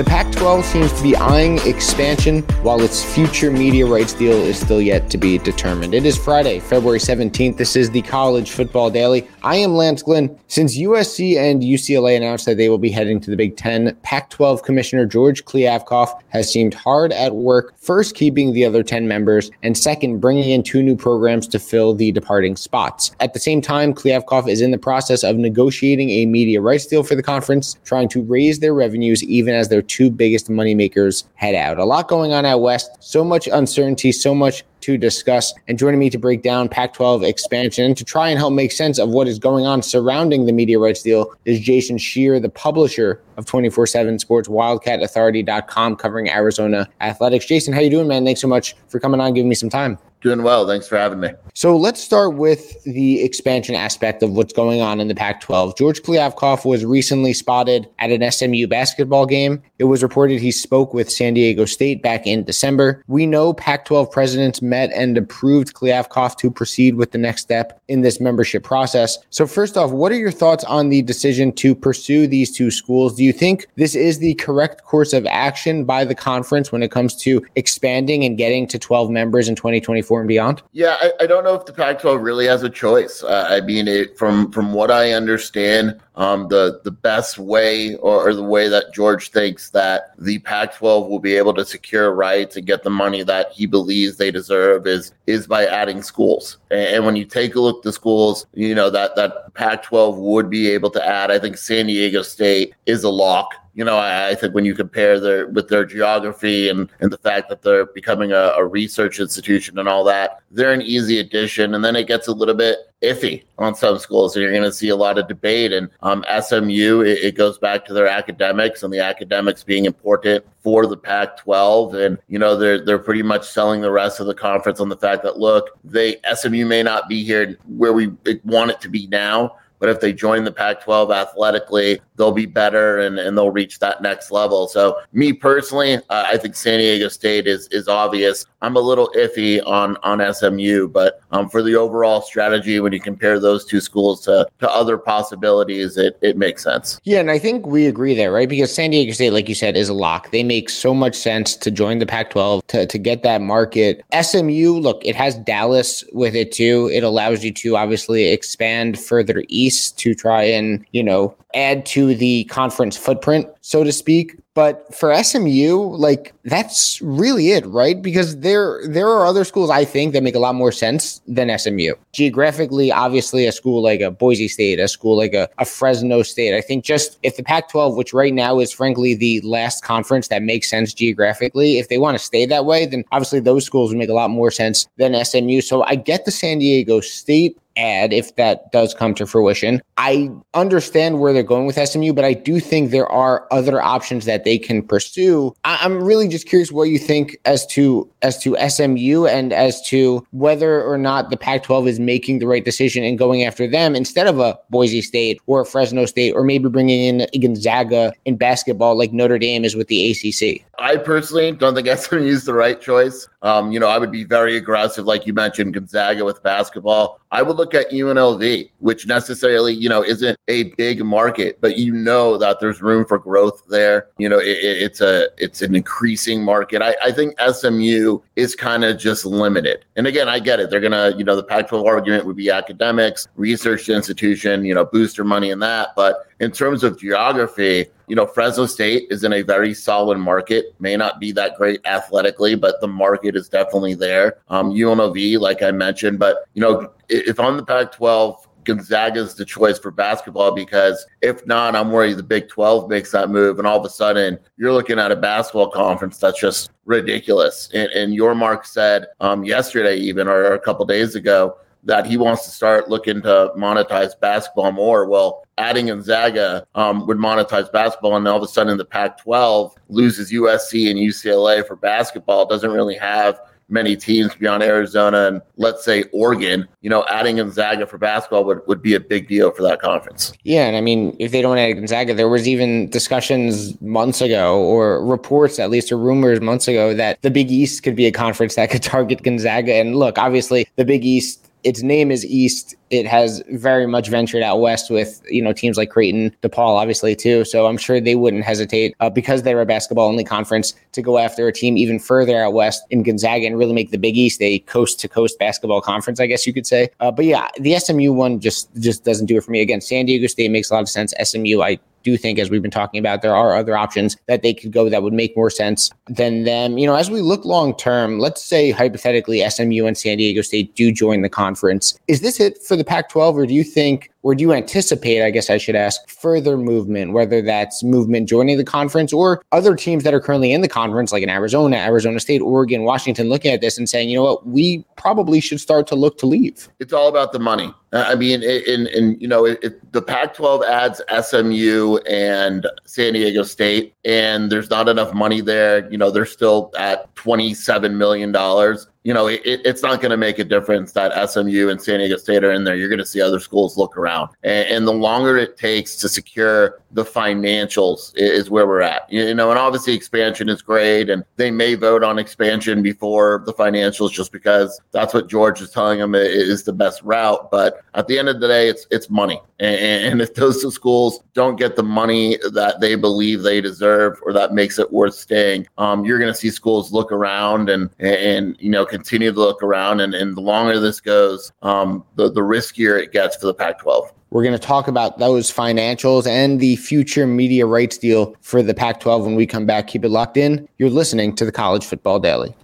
The Pac 12 seems to be eyeing expansion while its future media rights deal is still yet to be determined. It is Friday, February 17th. This is the College Football Daily. I am Lance Glinn. Since USC and UCLA announced that they will be heading to the Big Ten, Pac 12 Commissioner George Kliavkoff has seemed hard at work, first keeping the other 10 members, and second, bringing in two new programs to fill the departing spots. At the same time, Kliavkoff is in the process of negotiating a media rights deal for the conference, trying to raise their revenues even as their two biggest moneymakers head out. A lot going on out west, so much uncertainty, so much to discuss. And joining me to break down Pac 12 expansion and to try and help make sense of what is going on surrounding the media rights deal is Jason Scheer, the publisher of 24 7 Sports, WildcatAuthority.com, covering Arizona athletics. Jason, how you doing, man? Thanks so much for coming on, giving me some time. Doing well. Thanks for having me. So let's start with the expansion aspect of what's going on in the Pac 12. George Kliavkoff was recently spotted at an SMU basketball game. It was reported he spoke with San Diego State back in December. We know Pac 12 presidents met and approved Kliavkoff to proceed with the next step in this membership process. So, first off, what are your thoughts on the decision to pursue these two schools? Do you think this is the correct course of action by the conference when it comes to expanding and getting to 12 members in 2024? 2024 and beyond? Yeah, I, I don't know if the Pac-12 really has a choice. Uh, I mean, it, from from what I understand, um, the the best way or, or, the way that George thinks that the Pac-12 will be able to secure rights and get the money that he believes they deserve is is by adding schools. And, and when you take a look at the schools, you know that that Pac-12 would be able to add. I think San Diego State is a lock you know, I, I, think when you compare their with their geography and, and the fact that they're becoming a, a, research institution and all that, they're an easy addition. And then it gets a little bit iffy on some schools, and you're going to see a lot of debate. And um, SMU, it, it, goes back to their academics and the academics being important for the Pac-12. And you know, they're they're pretty much selling the rest of the conference on the fact that look, they SMU may not be here where we want it to be now but if they join the Pac 12 athletically, they'll be better and, and they'll reach that next level. So, me personally, uh, I think San Diego State is, is obvious. I'm a little iffy on, on SMU, but um, for the overall strategy, when you compare those two schools to, to other possibilities, it, it makes sense. Yeah, and I think we agree there, right? Because San Diego State, like you said, is a lock. They make so much sense to join the Pac 12 to, to get that market. SMU, look, it has Dallas with it too. It allows you to obviously expand further east to try and, you know, add to the conference footprint, so to speak. But for SMU, like that's really it, right? Because there there are other schools I think that make a lot more sense than SMU. Geographically, obviously, a school like a Boise State, a school like a, a Fresno State. I think just if the Pac-12, which right now is frankly the last conference that makes sense geographically, if they want to stay that way, then obviously those schools would make a lot more sense than SMU. So I get the San Diego State add if that does come to fruition. I understand where they're going with SMU, but I do think there are other options that they can pursue. I- am really just curious what you think as to as to SMU and as to whether or not the Pac-12 is making the right decision and going after them instead of a Boise State or a Fresno State or maybe bringing in Gonzaga in basketball like Notre Dame is with the ACC. I personally don't think SMU is the right choice. Um, you know, I would be very aggressive, like you mentioned, Gonzaga with basketball. I would look at UNLV, which necessarily, you know, isn't a big market, but you know that there's room for growth there. You know, it, it's a it's an increasing market. I, I think SMU is kind of just limited. And again, I get it. They're gonna, you know, the Pac-12 argument would be academics, research institution, you know, booster money and that. But in terms of geography, you know, Fresno State is in a very solid market. May not be that great athletically, but the market is definitely there. Um, UNLV, like I mentioned, but you know, if I'm the Pac-12 Gonzaga's the choice for basketball because if not, I'm worried the Big 12 makes that move, and all of a sudden you're looking at a basketball conference that's just ridiculous. And, and Yormark said um, yesterday, even or a couple days ago, that he wants to start looking to monetize basketball more. Well, adding Gonzaga um, would monetize basketball, and all of a sudden the Pac-12 loses USC and UCLA for basketball. Doesn't really have many teams beyond Arizona and let's say Oregon, you know, adding Gonzaga for basketball would, would be a big deal for that conference. Yeah. And I mean, if they don't add Gonzaga, there was even discussions months ago or reports, at least or rumors months ago that the Big East could be a conference that could target Gonzaga. And look, obviously the Big East its name is East. It has very much ventured out west with you know teams like Creighton, DePaul, obviously too. So I'm sure they wouldn't hesitate uh, because they're a basketball only conference to go after a team even further out west in Gonzaga and really make the Big East a coast to coast basketball conference, I guess you could say. Uh, but yeah, the SMU one just just doesn't do it for me. Again, San Diego State makes a lot of sense. SMU, I do think, as we've been talking about, there are other options that they could go that would make more sense than them. You know, as we look long term, let's say hypothetically SMU and San Diego State do join the conference. Is this it for the Pac 12, or do you think or do you anticipate, I guess I should ask, further movement, whether that's movement joining the conference or other teams that are currently in the conference, like in Arizona, Arizona State, Oregon, Washington, looking at this and saying, you know what, we probably should start to look to leave? It's all about the money. I mean, in, in you know, it, the Pac-12 adds SMU and San Diego State, and there's not enough money there. You know, they're still at 27 million dollars you know, it, it's not going to make a difference that SMU and San Diego State are in there. You're going to see other schools look around. And, and, the longer it takes to secure the financials is where we're at. You know, and obviously expansion is great. And they may vote on expansion before the financials just because that's what George is telling them is the best route. But at the end of the day, it's it's money. And, and if those two schools don't get the money that they believe they deserve or that makes it worth staying, um, you're going to see schools look around and, and, you know, continue to look around. And, and the longer this goes, um, the, the riskier it gets for the Pac 12. We're going to talk about those financials and the future media rights deal for the Pac 12 when we come back. Keep it locked in. You're listening to the College Football Daily.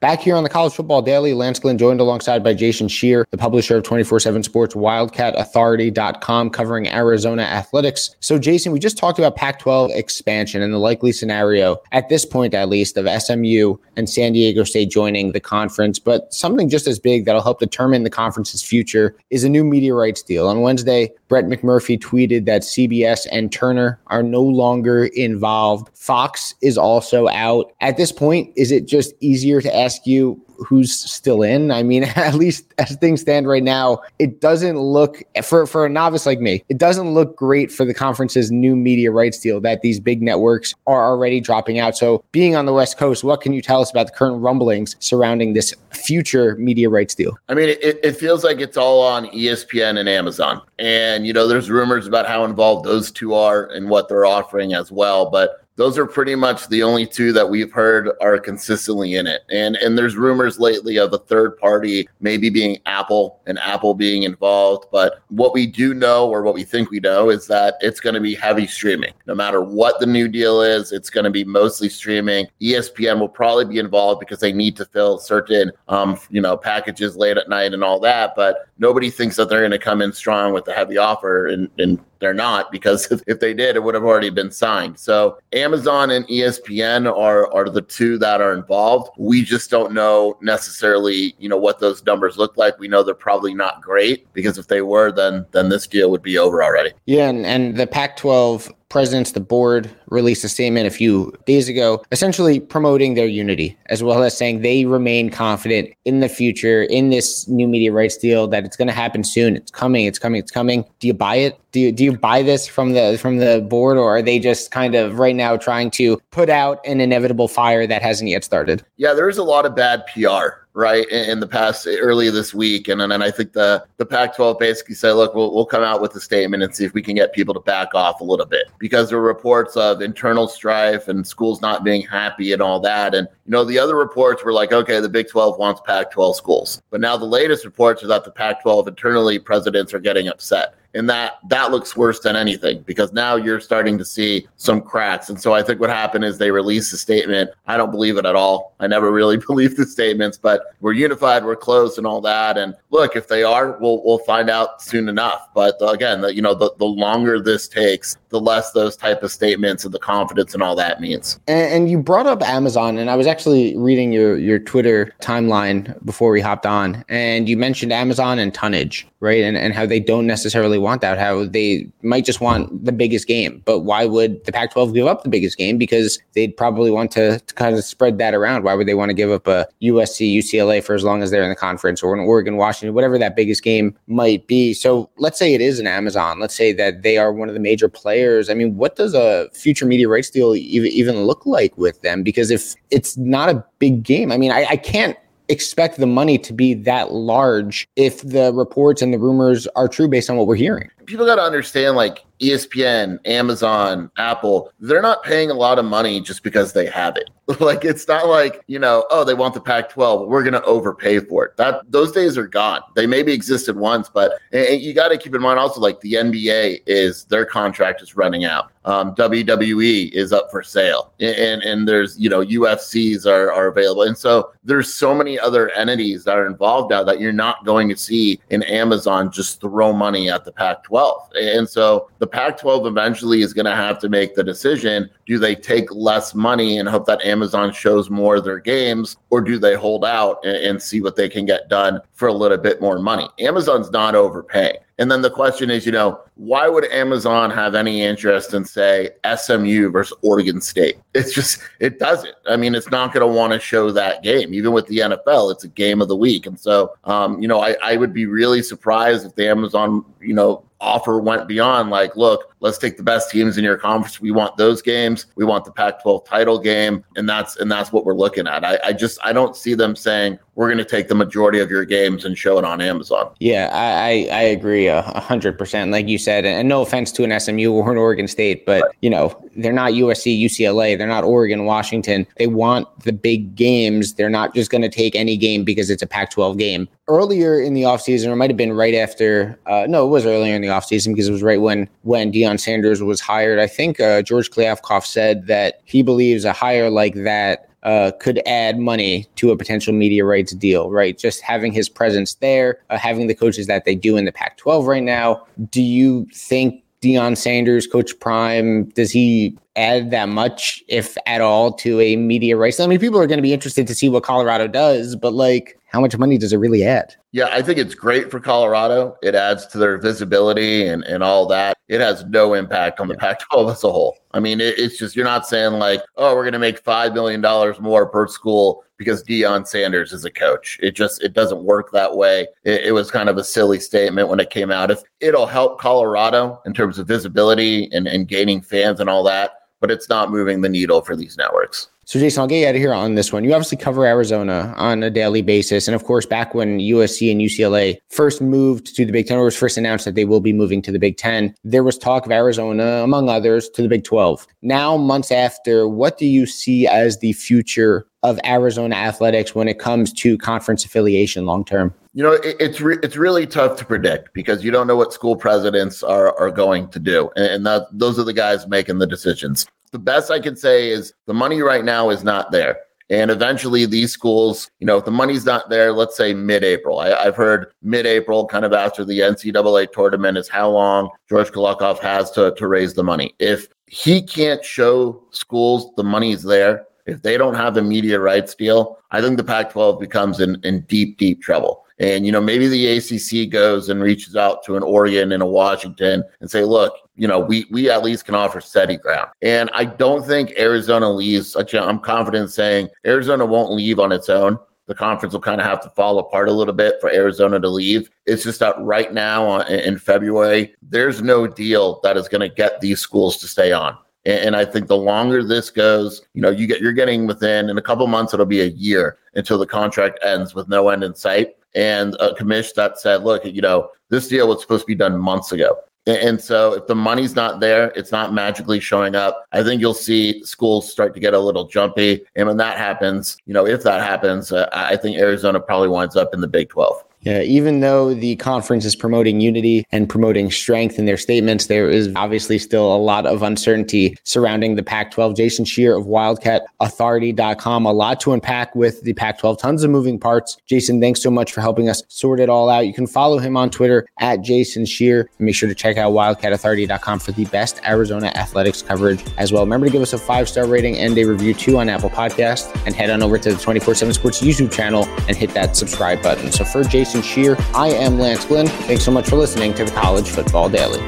Back here on the College Football Daily, Lance Glinn joined alongside by Jason Scheer, the publisher of 24 7 Sports, WildcatAuthority.com, covering Arizona athletics. So, Jason, we just talked about Pac 12 expansion and the likely scenario, at this point at least, of SMU and San Diego State joining the conference. But something just as big that'll help determine the conference's future is a new media rights deal. On Wednesday, Brett McMurphy tweeted that CBS and Turner are no longer involved. Fox is also out. At this point, is it just easier to ask? you who's still in. I mean, at least as things stand right now, it doesn't look for for a novice like me, it doesn't look great for the conference's new media rights deal that these big networks are already dropping out. So, being on the West Coast, what can you tell us about the current rumblings surrounding this future media rights deal? I mean, it, it feels like it's all on ESPN and Amazon. And, you know, there's rumors about how involved those two are and what they're offering as well. But those are pretty much the only two that we've heard are consistently in it. And and there's rumors lately of a third party maybe being Apple and Apple being involved. But what we do know or what we think we know is that it's going to be heavy streaming. No matter what the new deal is, it's going to be mostly streaming. ESPN will probably be involved because they need to fill certain um, you know packages late at night and all that. But nobody thinks that they're going to come in strong with a heavy offer and, and they're not because if, they did, it would have already been signed. So Amazon and ESPN are are the two that are involved. We just don't know necessarily, you know, what those numbers look like. We know they're probably not great because if they were, then then this deal would be over already. Yeah, and, and the Pac-12 presidents, the board released a statement a few days ago, essentially promoting their unity, as well as saying they remain confident in the future, in this new media rights deal, that it's going to happen soon. It's coming. It's coming. It's coming. Do you buy it? Do you do you buy this from the from the board, or are they just kind of right now trying to put out an inevitable fire that hasn't yet started? Yeah, there is a lot of bad PR right in, the past eh, early this week. And then I think the the Pac-12 basically said look we'll, we'll come out with a statement and see if we can get people to back off a little bit. Because there were reports of internal strife and schools not being happy and all that. And you know the other reports were like okay the Big 12 wants Pac-12 schools. But now the latest reports are that the Pac-12 internally presidents are getting upset And that that looks worse than anything because now you're starting to see some cracks. And so I think what happened is they released a statement. I don't believe it at all. I never really believed the statements, but we're unified, we're close, and all that. And look, if they are, we'll we'll find out soon enough. But again, the, you know, the, the longer this takes, the less those type of statements and the confidence and all that means. And, and, you brought up Amazon, and I was actually reading your your Twitter timeline before we hopped on, and you mentioned Amazon and tonnage, right? And and how they don't necessarily want that, how they might just want the biggest game. But why would the Pac-12 give up the biggest game? Because they'd probably want to, to kind of spread that around. Why would they want to give up a USC, UCLA for as long as they're in the conference, or an Oregon, Washington, whatever that biggest game might be? So let's say it is an Amazon. Let's say that they are one of the major players. I mean, what does a future media rights deal even, even look like with them? Because if it's not a big game, I mean, I, I can't expect the money to be that large if the reports and the rumors are true based on what we're hearing. People got to understand like ESPN, Amazon, Apple, they're not paying a lot of money just because they have it. like it's not like, you know, oh, they want the Pac-12, we're going to overpay for it. That those days are gone. They maybe existed once, but you got to keep in mind also like the NBA is their contract is running out. Um, WWE is up for sale, and and there's you know UFCs are are available, and so there's so many other entities that are involved now that you're not going to see an Amazon just throw money at the Pac-12, and so the Pac-12 eventually is going to have to make the decision: do they take less money and hope that Amazon shows more of their games, or do they hold out and, and see what they can get done for a little bit more money? Amazon's not overpaying. And then the question is, you know, why would Amazon have any interest in, say, SMU versus Oregon State? It's just, it doesn't. I mean, it's not going to want to show that game. Even with the NFL, it's a game of the week. And so, um, you know, I, I would be really surprised if the Amazon, you know, offer went beyond like, look, let's take the best teams in your conference. We want those games. We want the Pac-12 title game, and that's and that's what we're looking at. I, I just I don't see them saying we're going to take the majority of your games and show it on Amazon. Yeah, I I agree a hundred percent. Like you said, and no offense to an SMU or an Oregon State, but you know they're not USC, UCLA, they're not Oregon, Washington. They want the big games. They're not just going to take any game because it's a Pac-12 game. Earlier in the offseason, or it might have been right after. Uh, no, it was earlier in the offseason because it was right when when Deion Sanders was hired. I think uh, George Kliavkoff said that he believes a hire like that uh, could add money to a potential media rights deal, right? Just having his presence there, uh, having the coaches that they do in the Pac 12 right now. Do you think Deion Sanders, Coach Prime, does he add that much, if at all, to a media race. I mean, people are going to be interested to see what Colorado does, but like, how much money does it really add? Yeah, I think it's great for Colorado. It adds to their visibility and, and all that. It has no impact on the Pac 12 as a whole. I mean, it, it's just, you're not saying like, oh, we're going to make $5 million more per school because Deion Sanders is a coach. It just, it doesn't work that way. It, it was kind of a silly statement when it came out. If it'll help Colorado in terms of visibility and, and gaining fans and all that, but it's not moving the needle for these networks. So, Jason, I'll get you out of here on this one. You obviously cover Arizona on a daily basis. And of course, back when USC and UCLA first moved to the Big Ten, or was first announced that they will be moving to the Big Ten, there was talk of Arizona, among others, to the Big 12. Now, months after, what do you see as the future of Arizona athletics when it comes to conference affiliation long term? You know, it, it's re- it's really tough to predict because you don't know what school presidents are are going to do, and, that those are the guys making the decisions the best I can say is the money right now is not there. And eventually, these schools, you know, if the money's not there, let's say mid April. I've heard mid April, kind of after the NCAA tournament, is how long George Kliavkoff has to, to raise the money. If he can't show schools the money's there, if they don't have the media rights deal, I think the Pac 12 becomes in, in deep, deep trouble. And, you know, maybe the ACC goes and reaches out to an Oregon and a Washington and say, look, you know, we, we at least can offer steady ground. And I don't think Arizona leaves. I'm confident saying Arizona won't leave on its own. The conference will kind of have to fall apart a little bit for Arizona to leave. It's just that right now uh, in February, there's no deal that is going to get these schools to stay on. And I think the longer this goes, you know, you get you're getting within in a couple months, it'll be a year until the contract ends with no end in sight and a commission that said, look, you know, this deal was supposed to be done months ago. And so if the money's not there, it's not magically showing up. I think you'll see schools start to get a little jumpy. And when that happens, you know, if that happens, uh, I think Arizona probably winds up in the Big 12. Yeah, even though the conference is promoting unity and promoting strength in their statements, there is obviously still a lot of uncertainty surrounding the Pac 12. Jason Scheer of WildcatAuthority.com. A lot to unpack with the Pac 12, tons of moving parts. Jason, thanks so much for helping us sort it all out. You can follow him on Twitter at Jason Scheer. Make sure to check out WildcatAuthority.com for the best Arizona athletics coverage as well. Remember to give us a five star rating and a review too on Apple Podcast and head on over to the 24 7 Sports YouTube channel and hit that subscribe button. So for Jason Scheer, I am Lance Glinn. Thanks so much for listening to the College Football Daily.